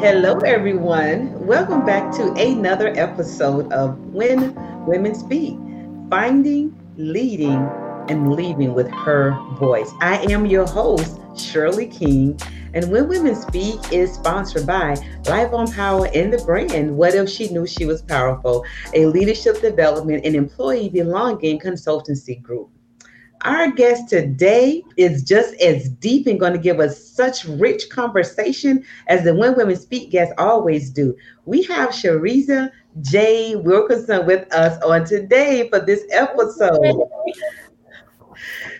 Hello, everyone. Welcome back to another episode of When Women Speak Finding, Leading, and Leaving with Her Voice. I am your host, Shirley King. And When Women Speak is sponsored by Life on Power and the brand What If She Knew She Was Powerful, a leadership development and employee belonging consultancy group. Our guest today is just as deep and going to give us such rich conversation as the When Women Speak guests always do. We have Shareza J. Wilkerson with us on today for this episode.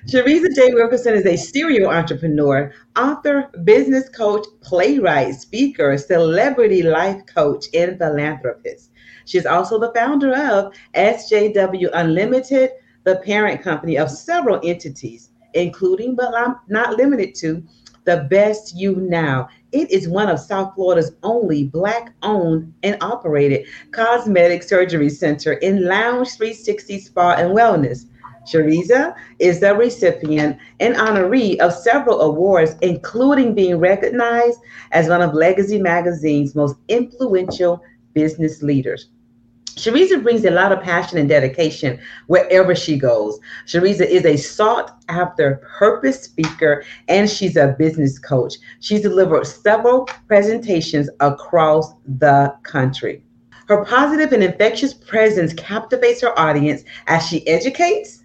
Shareza J. Wilkerson is a serial entrepreneur, author, business coach, playwright, speaker, celebrity life coach, and philanthropist. She's also the founder of SJW Unlimited, the parent company of several entities, including but not limited to the Best You Now. It is one of South Florida's only Black owned and operated cosmetic surgery center in Lounge 360 Spa and Wellness. Shareza is the recipient and honoree of several awards, including being recognized as one of Legacy Magazine's most influential business leaders. Shareza brings a lot of passion and dedication wherever she goes. Shareza is a sought after purpose speaker and she's a business coach. She's delivered several presentations across the country. Her positive and infectious presence captivates her audience as she educates,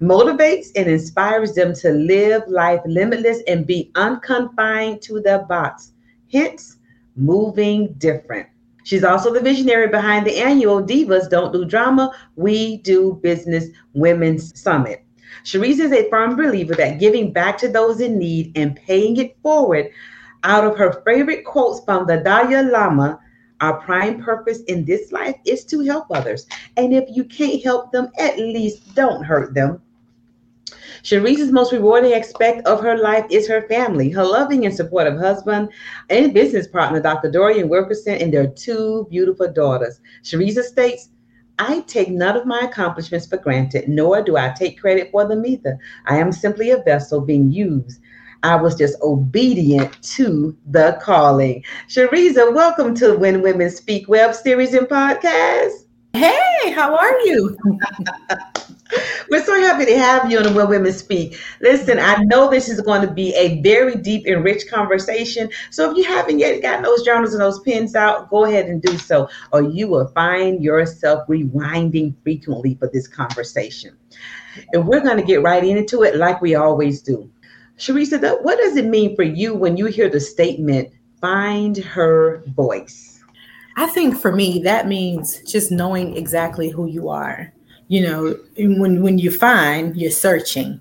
motivates, and inspires them to live life limitless and be unconfined to the box. Hence, moving different. She's also the visionary behind the annual Divas Don't Do Drama, We Do Business Women's Summit. Shareza is a firm believer that giving back to those in need and paying it forward out of her favorite quotes from the Dalai Lama, our prime purpose in this life is to help others. And if you can't help them, at least don't hurt them. Shareza's most rewarding aspect of her life is her family, her loving and supportive husband and business partner, Dr. Dorian Wilkerson, and their two beautiful daughters. Shareza states, I take none of my accomplishments for granted, nor do I take credit for them either. I am simply a vessel being used. I was just obedient to the calling. Shareza, welcome to When Women Speak web series and podcast. Hey, how are you? We're so happy to have you on the When Women Speak. Listen, I know this is going to be a very deep and rich conversation. So if you haven't yet gotten those journals and those pens out, go ahead and do so, or you will find yourself rewinding frequently for this conversation. And we're going to get right into it like we always do. Shareza, what does it mean for you when you hear the statement, find her voice? I think for me, that means just knowing exactly who you are. You know, when when you find, you're searching,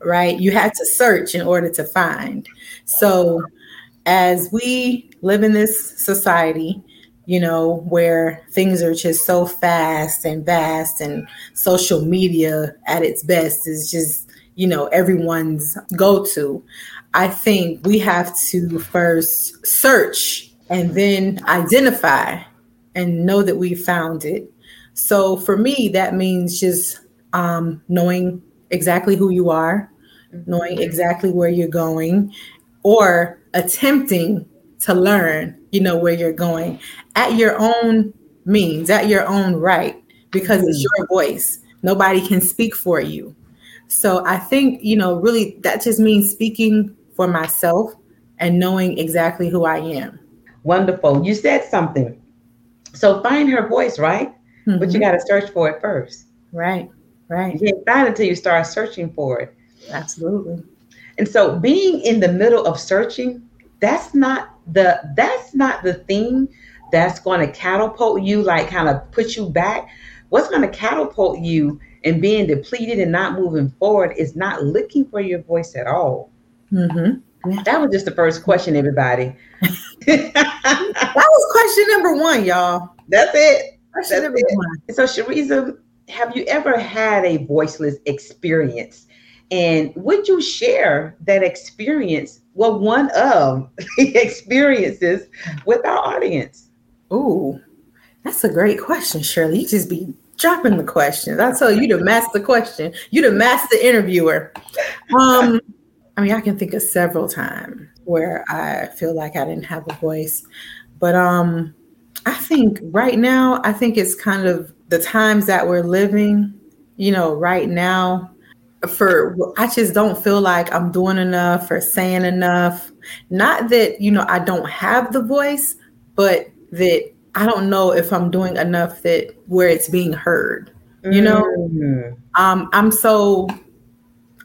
right? You had to search in order to find. So as we live in this society, you know, where things are just so fast and vast and social media at its best is just, you know, everyone's go to. I think we have to first search and then identify and know that we found it. So for me, that means just um, knowing exactly who you are, knowing exactly where you're going, or attempting to learn, you know, where you're going at your own means, at your own right, because it's mm-hmm. your voice. Nobody can speak for you. So I think, you know, really that just means speaking for myself and knowing exactly who I am. Wonderful. You said something. So find her voice, right? Mm-hmm. But you mm-hmm. got to search for it first. Right. Right. You can't find it until you start searching for it. Absolutely. And so being in the middle of searching, that's not the that's not the thing that's going to catapult you, like kind of put you back. What's going to catapult you and being depleted and not moving forward is not looking for your voice at all. Mm-hmm. That was just the first question, everybody. that was question number one, y'all. That's it. Question That's number it. one. So, Shareza, have you ever had a voiceless experience? And would you share that experience, well, one of the experiences with our audience? Ooh, that's a great question, Shirley. You just be dropping the questions. I tell you to master question. You the master interviewer. Um, I mean, I can think of several times. where I feel like I didn't have a voice. But um I think right now, I think it's kind of the times that we're living, you know, right now for I just don't feel like I'm doing enough or saying enough. Not that, you know, I don't have the voice, but that I don't know if I'm doing enough that where it's being heard. You know? Mm-hmm. Um I'm so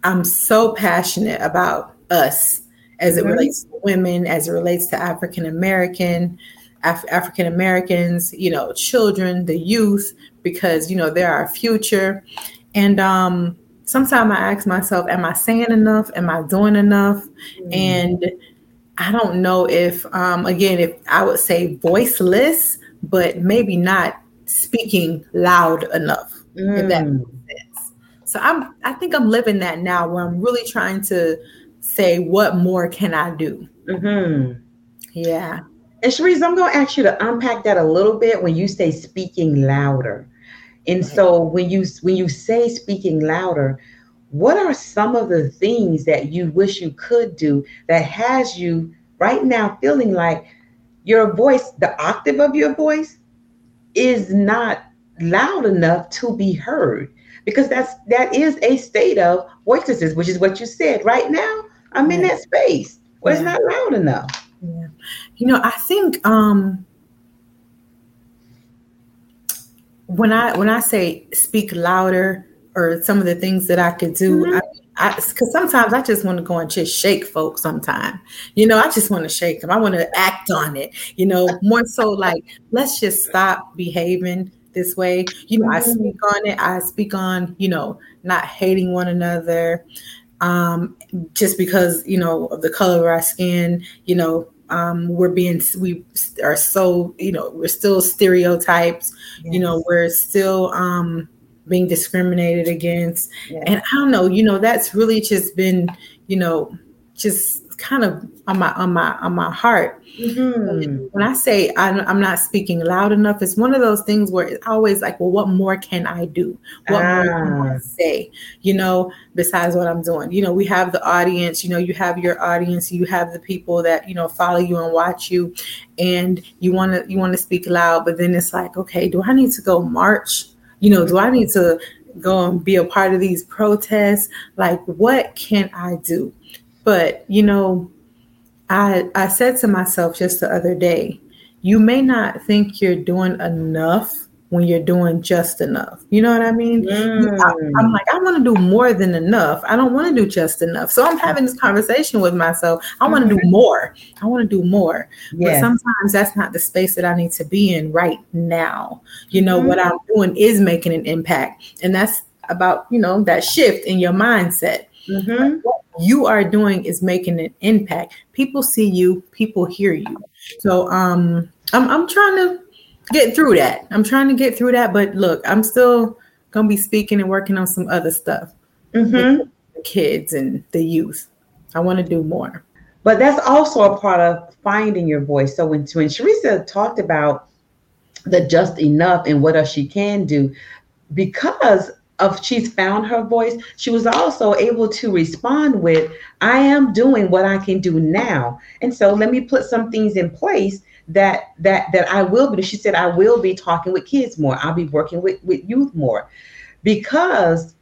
I'm so passionate about us as it mm-hmm. relates to women, as it relates to African American, Af- African Americans, you know, children, the youth, because you know they're our future. And um, sometimes I ask myself, am I saying enough? Am I doing enough? Mm. And I don't know if, um, again, if I would say voiceless, but maybe not speaking loud enough. Mm. If that mm. makes sense. So I'm, I think I'm living that now, where I'm really trying to say, what more can I do? Mm-hmm. Yeah. And Sharice, I'm going to ask you to unpack that a little bit when you say speaking louder. And so when you when you say speaking louder, what are some of the things that you wish you could do that has you right now feeling like your voice, the octave of your voice is not loud enough to be heard? Because that's that is a state of voicelessness, which is what you said. Right now, I'm in that space where it's not loud enough. You know, I think um when I when I say speak louder or some of the things that I could do, mm-hmm. I, because sometimes I just want to go and just shake folks. Sometimes, you know, I just want to shake them. I want to act on it. You know, more so like let's just stop behaving this way. You know, I mm-hmm. speak on it. I speak on you know not hating one another, um, just because you know of the color of our skin. You know, um, we're being we are so you know we're still stereotypes yes. you know we're still um, being discriminated against yes. and i don't know you know that's really just been you know just kind of on my on my on my heart. Mm-hmm. When I say I'm, not speaking loud enough, it's one of those things where it's always like, well, what more can I do? What ah. more can I ah. say? You know, besides what I'm doing. You know, we have the audience. You know, you have your audience. You have the people that you know follow you and watch you, and you want to you want to speak loud, but then it's like, okay, do I need to go march? You know, do I need to go and be a part of these protests? Like, what can I do? But, you know, I I said to myself just the other day, you may not think you're doing enough when you're doing just enough. You know what I mean? Mm. I, am like, I want to do more than enough. I don't want to do just enough. So I'm having this conversation with myself. I want to do mm-hmm. more. I want to do more. Yes. But sometimes that's not the space that I need to be in right now. You know, mm. what I'm doing is making an impact. And that's about, you know, that shift in your mindset. Mm-hmm. What you are doing is making an impact. People see you, people hear you. So um I'm I'm trying to get through that. I'm trying to get through that, but look, I'm still gonna be speaking and working on some other stuff. Mm-hmm. the kids and the youth. I want to do more. But that's also a part of finding your voice. So when when Shareza talked about the just enough and what else she can do, because of she's found her voice, she was also able to respond with, I am doing what I can do now. And so let me put some things in place that that that I will be. She said, I will be talking with kids more. I'll be working with, with youth more. Because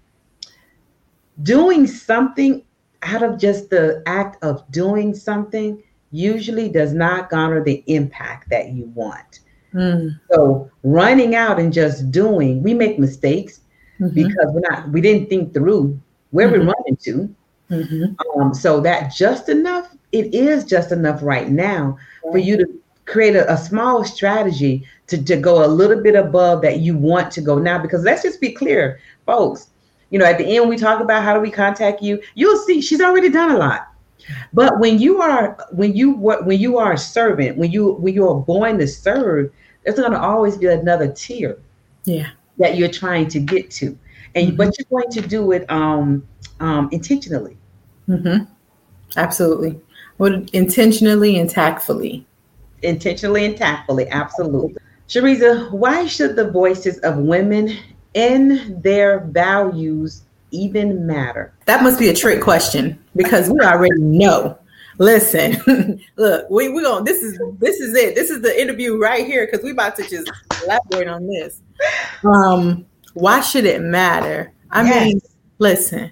doing something out of just the act of doing something usually does not garner the impact that you want. Mm. So running out and just doing, we make mistakes mm-hmm. because we're not we didn't think through where mm-hmm. we're running to. Mm-hmm. Um, so that just enough, it is just enough right now right. for you to create a, a, small strategy to, to go a little bit above that you want to go now. Because let's just be clear, folks. You know, at the end we talk about how do we contact you. You'll see she's already done a lot. But when you are when you when you are a servant, when you when you are born to serve, there's going to always be another tier. Yeah that you're trying to get to, and mm-hmm. but you're going to do it um, um, intentionally. Mm-hmm. Absolutely. Well, intentionally and tactfully. Intentionally and tactfully, absolutely. Shareza, why should the voices of women and their values even matter? That must be a trick question because we already know. Listen, look, we we going this is this is it. This is the interview right here because we about to just elaborate on this. Um, why should it matter? I yes. mean, listen,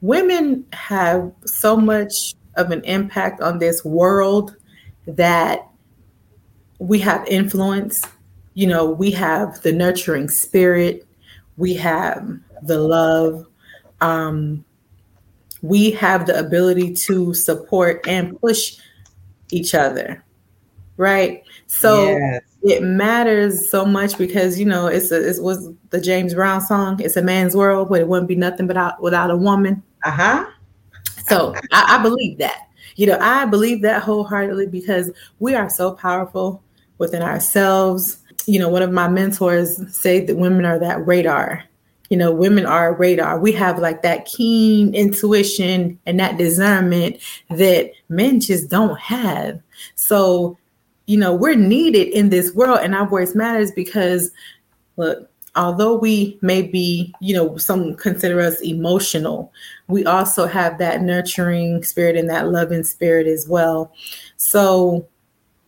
women have so much of an impact on this world that we have influence. You know, we have the nurturing spirit, we have the love. Um, we have the ability to support and push each other right so yes. It matters so much because you know it's a it was the james brown song it's a man's world but it wouldn't be nothing without without a woman. Uh-huh. So I, I believe that. You know i believe that wholeheartedly because we are so powerful within ourselves. You know one of my mentors say that women are that radar. You know, women are radar. We have like that keen intuition and that discernment that men just don't have. So, you know, we're needed in this world and our voice matters because look, although we may be, you know, some consider us emotional, we also have that nurturing spirit and that loving spirit as well. So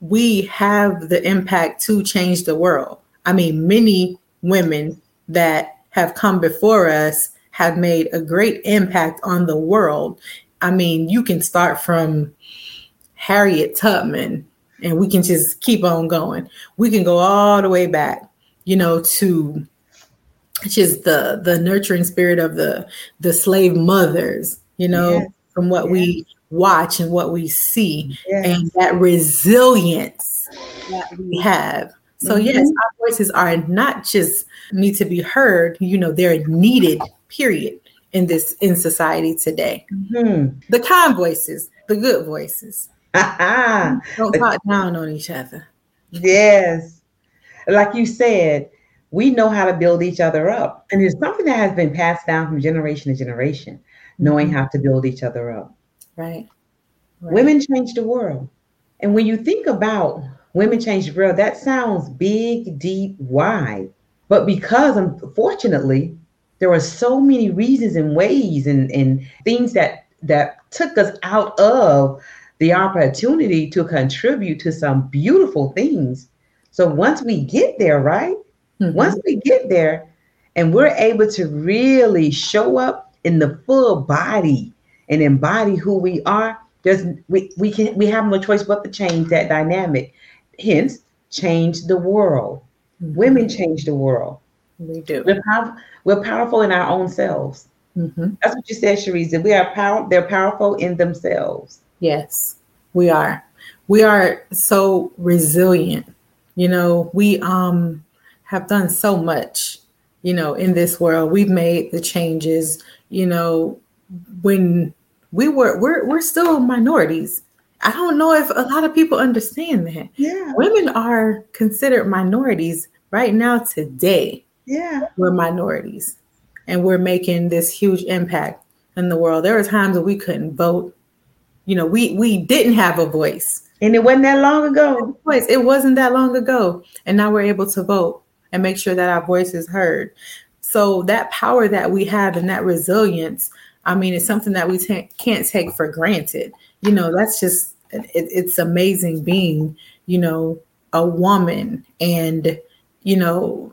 we have the impact to change the world. I mean, many women that have come before us have made a great impact on the world. I mean, you can start from Harriet Tubman and we can just keep on going. We can go all the way back, you know, to just the the nurturing spirit of the the slave mothers, you know, yes. from what yes. we watch and what we see yes. and that resilience that we have so mm-hmm. yes, our voices are not just need to be heard, you know, they're needed, period, in this in society today. Mm-hmm. The kind voices, the good voices. Don't talk down on each other. Yes. Like you said, we know how to build each other up. And it's something that has been passed down from generation to generation, knowing mm-hmm. how to build each other up. Right. right. Women change the world. And when you think about Women Change the World, that sounds big, deep, wide. But because unfortunately, there are so many reasons and ways and, and things that that took us out of the opportunity to contribute to some beautiful things. So once we get there, right? Mm-hmm. Once we get there and we're able to really show up in the full body and embody who we are, there's we, we can we have no choice but to change that dynamic hence change the world. Mm-hmm. Women change the world. We do. We're, pow- we're powerful in our own selves. Mm-hmm. That's what you said, Sharice. We are power. They're powerful in themselves. Yes, we are. We are so resilient. You know, we um have done so much. You know, in this world, we've made the changes. You know, when we were we're we're still minorities I don't know if a lot of people understand that. Yeah. Women are considered minorities right now today. Yeah. We're minorities and we're making this huge impact in the world. There were times that we couldn't vote. You know, we we didn't have a voice. And it wasn't that long ago. Voice. It wasn't that long ago. And now we're able to vote and make sure that our voice is heard. So that power that we have and that resilience, I mean, it's something that we can't take for granted. You know, that's just it, it's amazing being, you know, a woman and, you know,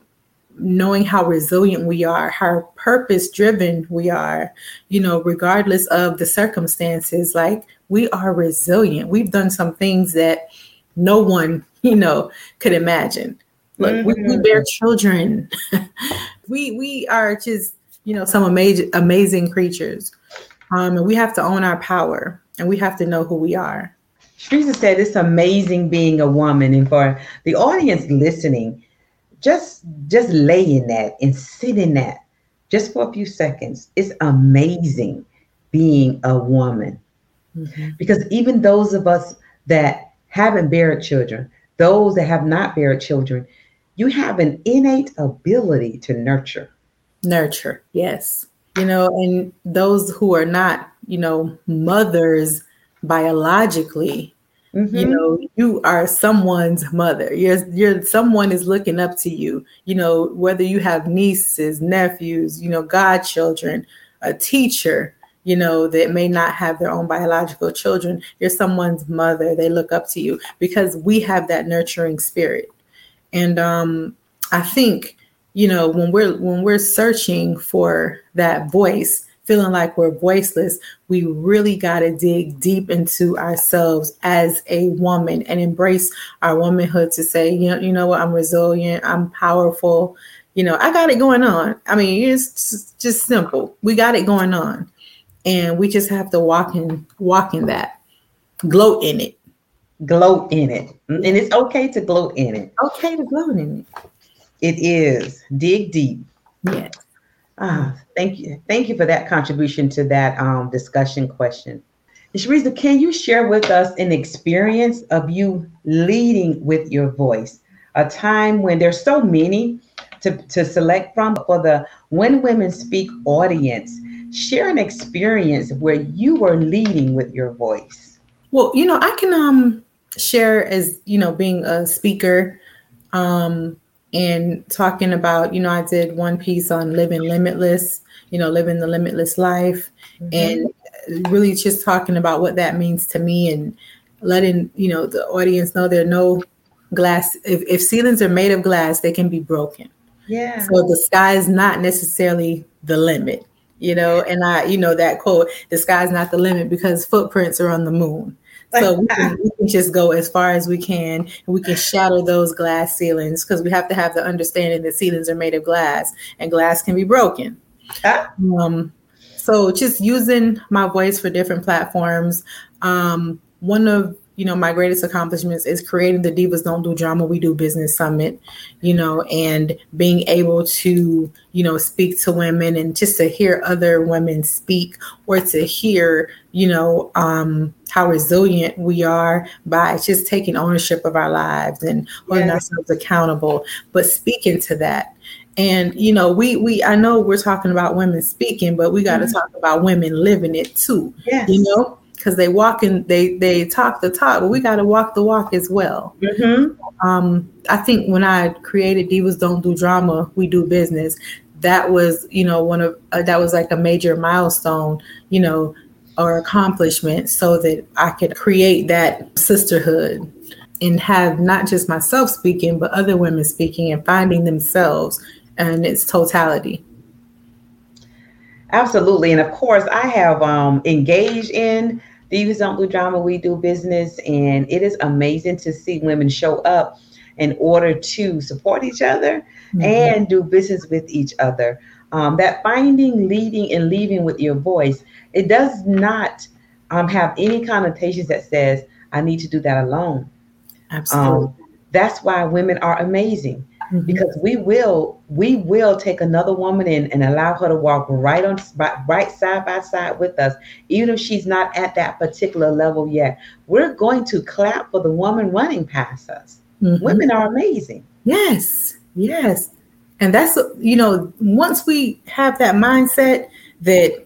knowing how resilient we are, how purpose driven we are, you know, regardless of the circumstances, like we are resilient. We've done some things that no one, you know, could imagine. Look, mm-hmm. we, we mm-hmm. bear children. we we are just, you know, some amazing amazing creatures. Um, and we have to own our power and we have to know who we are. Teresa said it's amazing being a woman, and for the audience listening, just just lay in that and sit in that just for a few seconds. It's amazing being a woman. Mm-hmm. Because even those of us that haven't buried children, those that have not buried children, you have an innate ability to nurture. Nurture, yes. You know, and those who are not, you know, mothers biologically, Mm-hmm. You know, you are someone's mother. You're you're someone is looking up to you. You know, whether you have nieces, nephews, you know, godchildren, a teacher, you know, that may not have their own biological children. You're someone's mother. They look up to you because we have that nurturing spirit. And um, I think, you know, when we're when we're searching for that voice, feeling like we're voiceless, we really got to dig deep into ourselves as a woman and embrace our womanhood to say, you know, you know what, I'm resilient, I'm powerful. You know, I got it going on. I mean, it's just, just simple. We got it going on. And we just have to walk in walk in that. Gloat in it. Gloat in it. And it's okay to gloat in it. Okay to gloat in it. It is. Dig deep. Yes. Ah, thank you. Thank you for that contribution to that um, discussion question. Shareza, can you share with us an experience of you leading with your voice? A time when there's so many to, to select from for the When Women Speak audience. Share an experience where you were leading with your voice. Well, you know, I can um share as, you know, being a speaker. Um, and talking about, you know, I did one piece on living limitless, you know, living the limitless life, mm-hmm. and really just talking about what that means to me and letting, you know, the audience know there are no glass. If, if ceilings are made of glass, they can be broken. Yeah. So the sky is not necessarily the limit, you know, and I, you know, that quote, the sky's not the limit because footprints are on the moon. So we can, we can, just go as far as we can, and we can shatter those glass ceilings because we have to have the understanding that ceilings are made of glass, and glass can be broken. Um, so just using my voice for different platforms. Um, one of you know, my greatest accomplishments is creating the Divas Don't Do Drama, We Do Business Summit, you know, and being able to, you know, speak to women and just to hear other women speak or to hear, you know, um, how resilient we are by just taking ownership of our lives and holding ourselves accountable, but speaking to that. And you know, we we I know we're talking about women speaking, but we got to mm-hmm. talk about women living it too. Yes. You know, because they walk and they they talk the talk, but we got to walk the walk as well. Mm-hmm. Um, I think when I created Divas Don't Do Drama, We Do Business, that was you know one of uh, that was like a major milestone, you know, or accomplishment, so that I could create that sisterhood and have not just myself speaking, but other women speaking and finding themselves and its totality. Absolutely. And of course, I have um, engaged in Divas Don't Do Drama, We Do Business. And it is amazing to see women show up in order to support each other mm-hmm. and do business with each other. Um, that finding, leading, and leaving with your voice, it does not um, have any connotations that says, I need to do that alone. Absolutely. Um, that's why women are amazing mm-hmm. because we will we will take another woman in and allow her to walk right on right side by side with us even if she's not at that particular level yet. We're going to clap for the woman running past us. Mm-hmm. women are amazing. Yes yes. And that's you know once we have that mindset that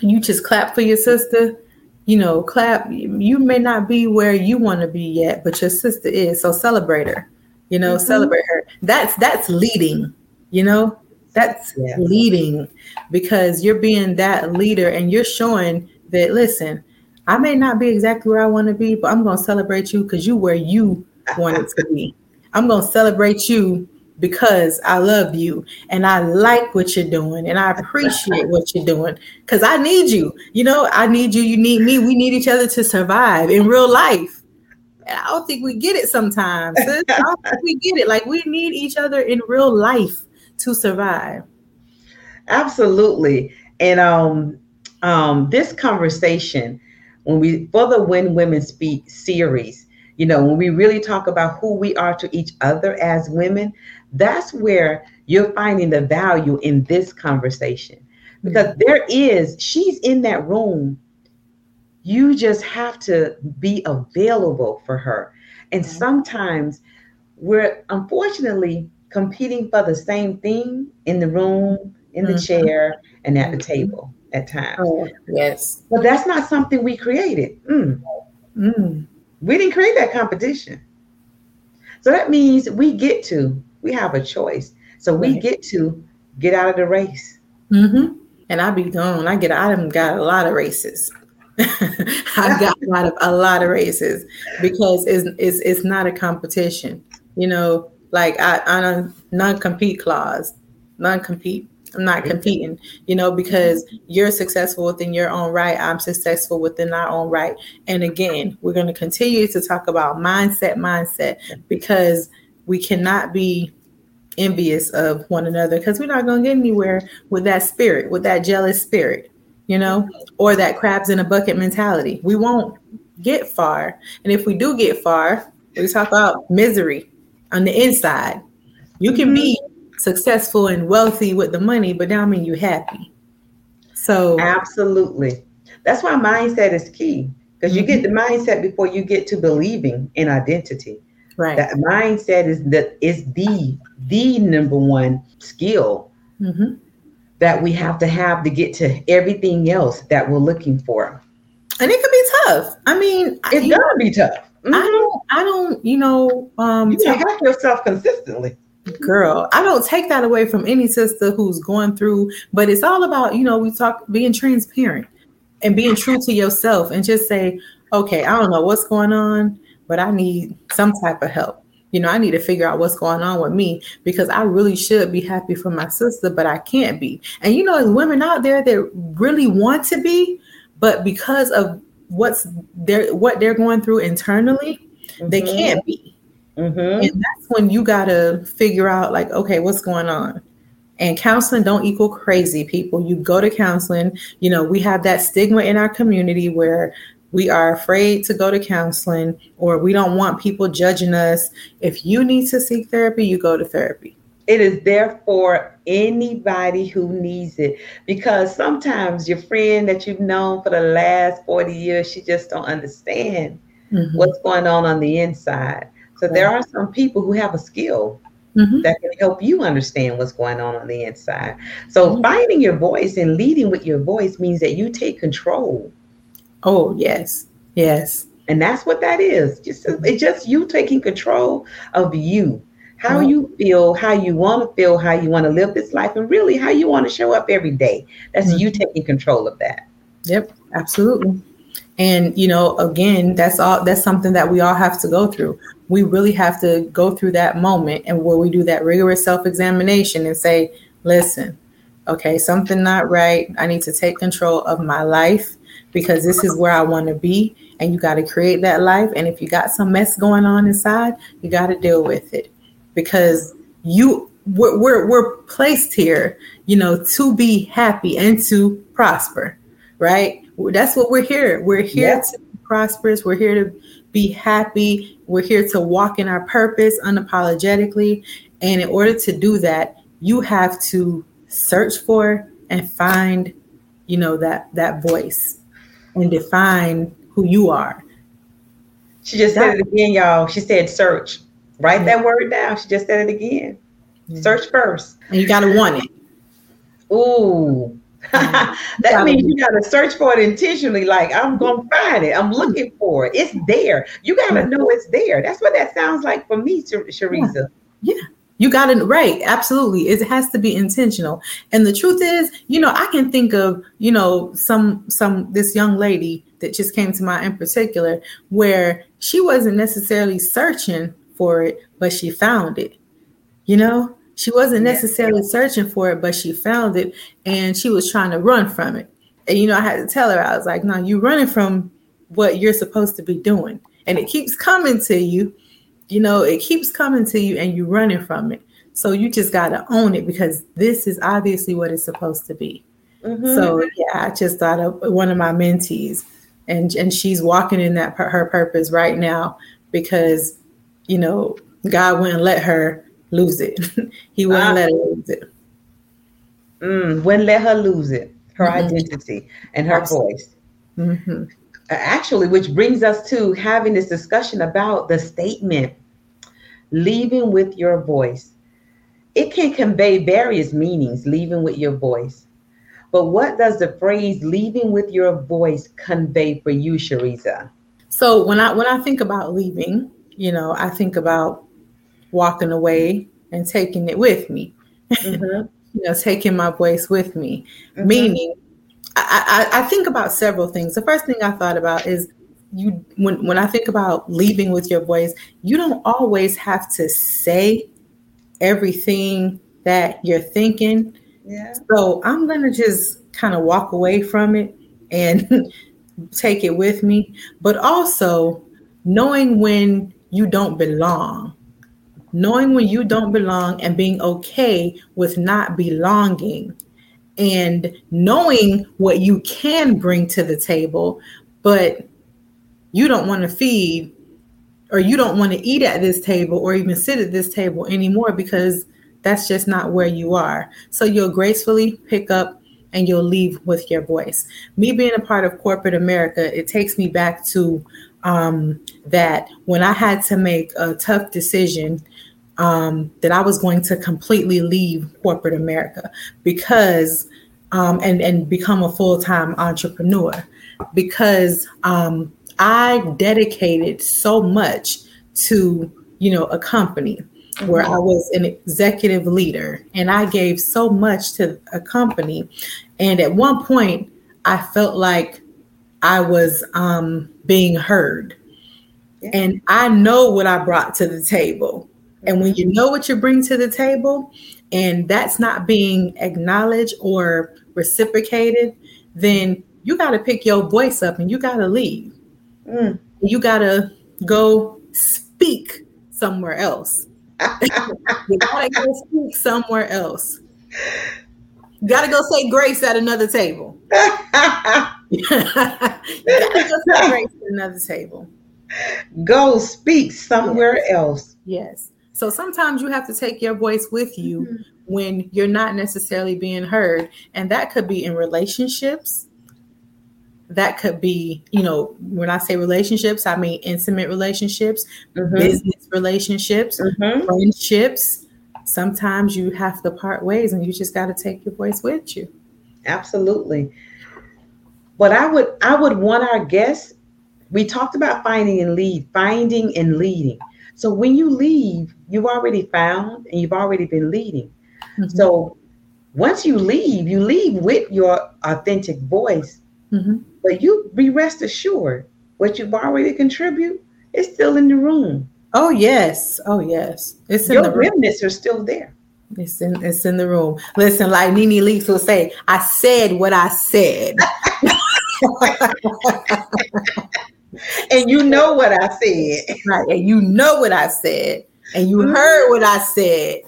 you just clap for your sister you know clap you may not be where you want to be yet but your sister is so celebrate her you know, mm-hmm. celebrate her. That's that's leading, you know, that's yeah. leading because you're being that leader and you're showing that listen, I may not be exactly where I want to be, but I'm gonna celebrate you because you where you wanted to be. I'm gonna celebrate you because I love you and I like what you're doing and I appreciate what you're doing because I need you. You know, I need you, you need me. We need each other to survive in real life. I don't think we get it sometimes. I don't think we get it. Like we need each other in real life to survive. Absolutely. And um um this conversation when we for the When Women Speak series, you know, when we really talk about who we are to each other as women, that's where you're finding the value in this conversation. Because mm-hmm. there is, she's in that room you just have to be available for her. And sometimes we're unfortunately competing for the same thing in the room, in the mm-hmm. chair, and at the mm-hmm. table at times. Oh, yes. But that's not something we created. Mm. Mm. We didn't create that competition. So that means we get to, we have a choice. So we right. get to get out of the race. Mm-hmm. and I be gone. I get I have got a lot of races. I've got a lot of a lot of races because it's it's it's not a competition. You know, like I on a non-compete clause, non-compete. I'm not competing, you know, because you're successful within your own right. I'm successful within our own right. And again, we're going to continue to talk about mindset, mindset, because we cannot be envious of one another because we're not going to get anywhere with that spirit, with that jealous spirit, you know, or that crabs in a bucket mentality. We won't get far. And if we do get far, we talk about misery on the inside. You can be successful and wealthy with the money, but that don't mean you're happy. So absolutely. That's why mindset is key. Because you get the mindset before you get to believing in identity. Right. That mindset is that is the the number one skill mm-hmm. That we have to have to get to everything else that we're looking for. And it could be tough. I mean, it's gonna be tough. Mm-hmm. I don't. I don't. You know. Um, you help yourself consistently. Girl, I don't take that away from any sister who's going through, but it's all about, you know, we talk being transparent and being true to yourself and just say, okay, I don't know what's going on, but I need some type of help. You know, I need to figure out what's going on with me because I really should be happy for my sister, but I can't be. And you know, there's women out there that really want to be, but because of what's they're what they're going through internally, mm-hmm. they can't be. Mm-hmm. And that's when you got to figure out, like, okay, what's going on? And counseling don't equal crazy people. You go to counseling. You know, we have that stigma in our community where we are afraid to go to counseling or we don't want people judging us. If you need to seek therapy, you go to therapy. It is there for anybody who needs it because sometimes your friend that you've known for the last 40 years, she just don't understand mm-hmm. what's going on on the inside. So there are some people who have a skill mm-hmm. that can help you understand what's going on on the inside. So mm-hmm. finding your voice and leading with your voice means that you take control. Oh, yes. Yes. And that's what that is. Just it's just you taking control of you. How mm-hmm. you feel, how you want to feel, how you want to live this life, and really how you want to show up every day. That's you mm-hmm. taking control of that. Yep, absolutely. And you know, again, that's all that's something that we all have to go through we really have to go through that moment and where we do that rigorous self-examination and say, listen, okay, something not right. I need to take control of my life because this is where I want to be. And you got to create that life. And if you got some mess going on inside, you got to deal with it because you we're, we're, we're placed here, you know, to be happy and to prosper, right? That's what we're here. We're here to be prosperous. We're here to be happy. We're here to walk in our purpose unapologetically. And in order to do that, you have to search for and find, you know, that that voice and define who you are. She just that, said it again, y'all. She said search. Write that word down. She just said it again. Search first. And you gotta want it. Ooh. that means you got to search for it intentionally. Like I'm gonna find it. I'm looking for it. It's there. You got to know it's there. That's what that sounds like for me, Shareza. Yeah. yeah. You got it right. Absolutely. It has to be intentional. And the truth is, you know, I can think of, you know, some some this young lady that just came to mind in particular where she wasn't necessarily searching for it, but she found it. You know, she wasn't necessarily searching for it, but she found it and she was trying to run from it. And you know, I had to tell her, I was like, no, you're running from what you're supposed to be doing. And it keeps coming to you. You know, it keeps coming to you and you're running from it. So you just got to own it because this is obviously what it's supposed to be. Mm-hmm. So yeah, I just thought of one of my mentees, and and she's walking in that her purpose right now because you know God wouldn't let her lose it. he wouldn't uh, let her lose it. Mm, wouldn't let her lose it, her mm-hmm. identity and her Absolutely. voice. Mm-hmm. Actually, which brings us to having this discussion about the statement, leaving with your voice. It can convey various meanings, leaving with your voice. But what does the phrase leaving with your voice convey for you, Shareza? So when I when I think about leaving, you know, I think about walking away and taking it with me. Mm-hmm. you know, taking my voice with me. Mm-hmm. Meaning, I, I, I think about several things. The first thing I thought about is you when when I think about leaving with your voice, you don't always have to say everything that you're thinking. Yeah. So I'm gonna just kind of walk away from it and take it with me, but also knowing when you don't belong, knowing when you don't belong and being okay with not belonging, and knowing what you can bring to the table, but you don't want to feed or you don't want to eat at this table or even sit at this table anymore because that's just not where you are. So you'll gracefully pick up and you'll leave with your voice. Me being a part of corporate America, it takes me back to um, that when I had to make a tough decision um, that I was going to completely leave corporate America because um, and and become a full time entrepreneur because um, I dedicated so much to you know a company where I was an executive leader and I gave so much to a company. And at one point, I felt like I was um, being heard. Yeah. And I know what I brought to the table. And when you know what you bring to the table, and that's not being acknowledged or reciprocated, then you got to pick your voice up and you got to leave. Mm. You got to go speak somewhere else you gotta go speak somewhere else. You gotta go say grace at another table. you gotta go say grace at another table. Go speak somewhere yes. else. Yes. So sometimes you have to take your voice with you mm-hmm. when you're not necessarily being heard. And that could be in relationships. That could be, you know, when I say relationships, I mean intimate relationships, mm-hmm. business relationships, mm-hmm. friendships. Sometimes you have to part ways and you just got to take your voice with you. Absolutely. But I would I would want our guests we talked about finding and lead, finding and leading. So when you leave, you've already found and you've already been leading. Mm-hmm. So once you leave, you leave with your authentic voice. Mm-hmm. But you be rest assured what you've already contributed is still in the room. Oh yes, oh yes. It's in Your the remnants are still there. It's in it's in the room. Listen, like NeNe Leakes will say, I said what I said. and you know what I said. Right, and you know what I said, and you heard what I said.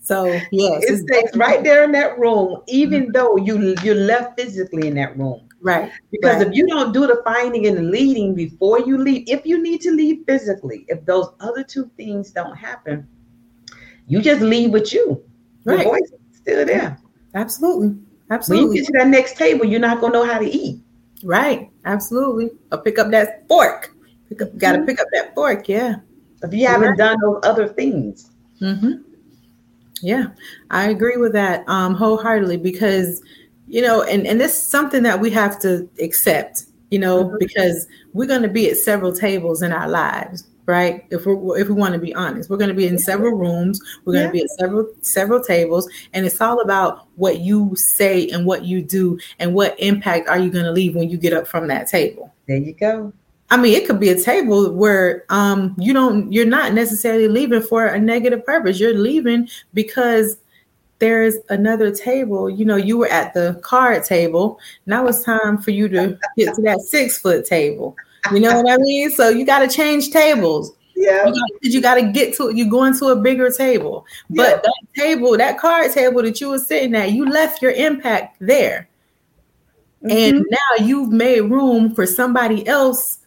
So yes, it stays right there in that room, even mm-hmm. though you you left physically in that room. Right. Because right. if you don't do the finding and the leading before you leave, if you need to leave physically, if those other two things don't happen, you just leave with you. Right. Your voice is still there. Absolutely. Absolutely. When you get to that next table, you're not gonna know how to eat. Right. Absolutely. Or pick up that fork. Pick up. Got to mm-hmm. pick up that fork. Yeah. If you haven't done those other things. Mm-hmm. Yeah, I agree with that um, wholeheartedly because you know, and and this is something that we have to accept, you know, mm-hmm. because we're going to be at several tables in our lives, right? If we if we want to be honest, we're going to be in several rooms, we're going to be at several several tables, and it's all about what you say and what you do and what impact are you going to leave when you get up from that table. There you go. I mean, it could be a table where um, you don't, you're not necessarily leaving for a negative purpose. You're leaving because there's another table. You know, you were at the card table. Now it's time for you to get to that six foot table. You know what I mean? So you got to change tables. Yeah. You got to get to You're going to a bigger table. But yeah. that table, that card table that you were sitting at, you left your impact there. Mm-hmm. And now you've made room for somebody else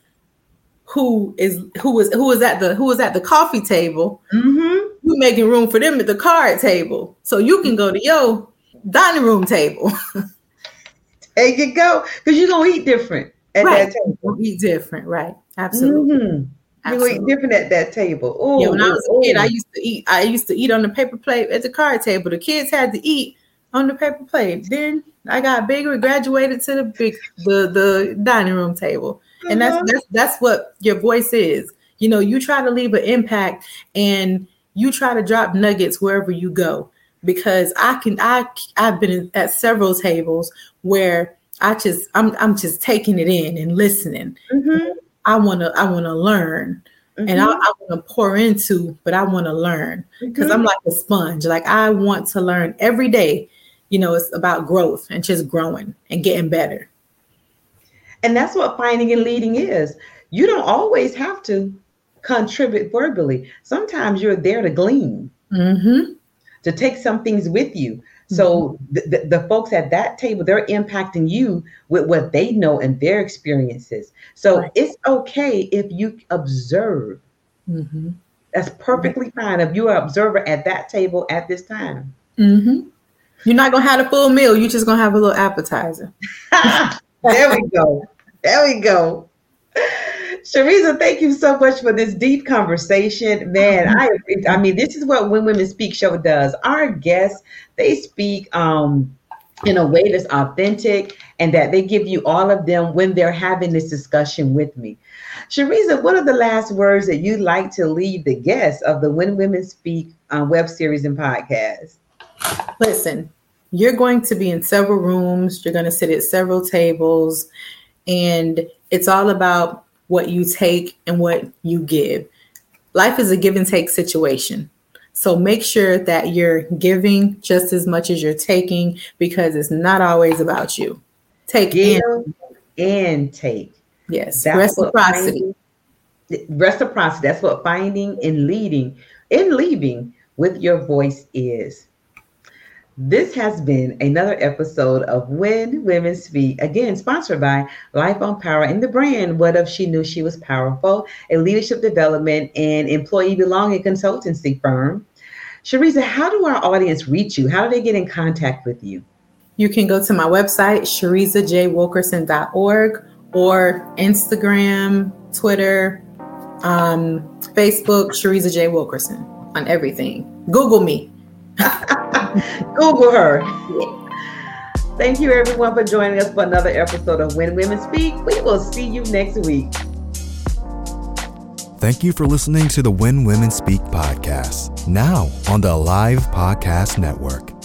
who is who was who was at the who was at the coffee table. Mm-hmm. You making room for them at the card table, so you can go to your dining room table. there you go, because you're gonna eat different at right. that table. Eat different, right? Absolutely. Mm-hmm. You eat different at that table. Ooh, yeah, when I was a kid, I used to eat. I used to eat on the paper plate at the card table. The kids had to eat on the paper plate. Then I got bigger, graduated to the big the the dining room table and that's uh-huh. that's that's what your voice is you know you try to leave an impact and you try to drop nuggets wherever you go because I can I I've been at several tables where I just I'm I'm just taking it in and listening. Mm-hmm. I want to I want to learn. Mm-hmm. And I, I want to pour into, but I want to learn because mm-hmm. I'm like a sponge. Like I want to learn every day. You know, it's about growth and just growing and getting better. And that's what finding and leading is. You don't always have to contribute verbally. Sometimes you're there to glean, mm-hmm. to take some things with you. So mm-hmm. the, the, the, folks at that table, they're impacting you with what they know and their experiences. So right. it's okay if you observe. Mm-hmm. That's perfectly fine if you're an observer at that table at this time. Mm-hmm. You're not gonna have a full meal. You're just gonna have a little appetizer. there we go. There we go. Shareza, thank you so much for this deep conversation. Man, I I mean, this is what When Women Speak show does. Our guests, they speak um in a way that's authentic and that they give you all of them when they're having this discussion with me. Shareza, what are the last words that you'd like to leave the guests of the When Women Speak uh, web series and podcast? Listen, you're going to be in several rooms, you're going to sit at several tables, and it's all about what you take and what you give. Life is a give and take situation. So make sure that you're giving just as much as you're taking because it's not always about you. Take give and take. Yes, that's reciprocity. Finding, reciprocity. That's what finding and leading and leaving with your voice is. This has been another episode of When Women Speak, again sponsored by Life on Power and the brand What If She Knew She Was Powerful, a leadership development and employee belonging consultancy firm. Shareza, how do our audience reach you? How do they get in contact with you? You can go to my website, sharezajwilkerson.org, or Instagram, Twitter, um, Facebook, Shareza J. Wilkerson on everything. Google me. Google her. Thank you, everyone, for joining us for another episode of When Women Speak. We will see you next week. Thank you for listening to the When Women Speak podcast, now on the Live Podcast Network.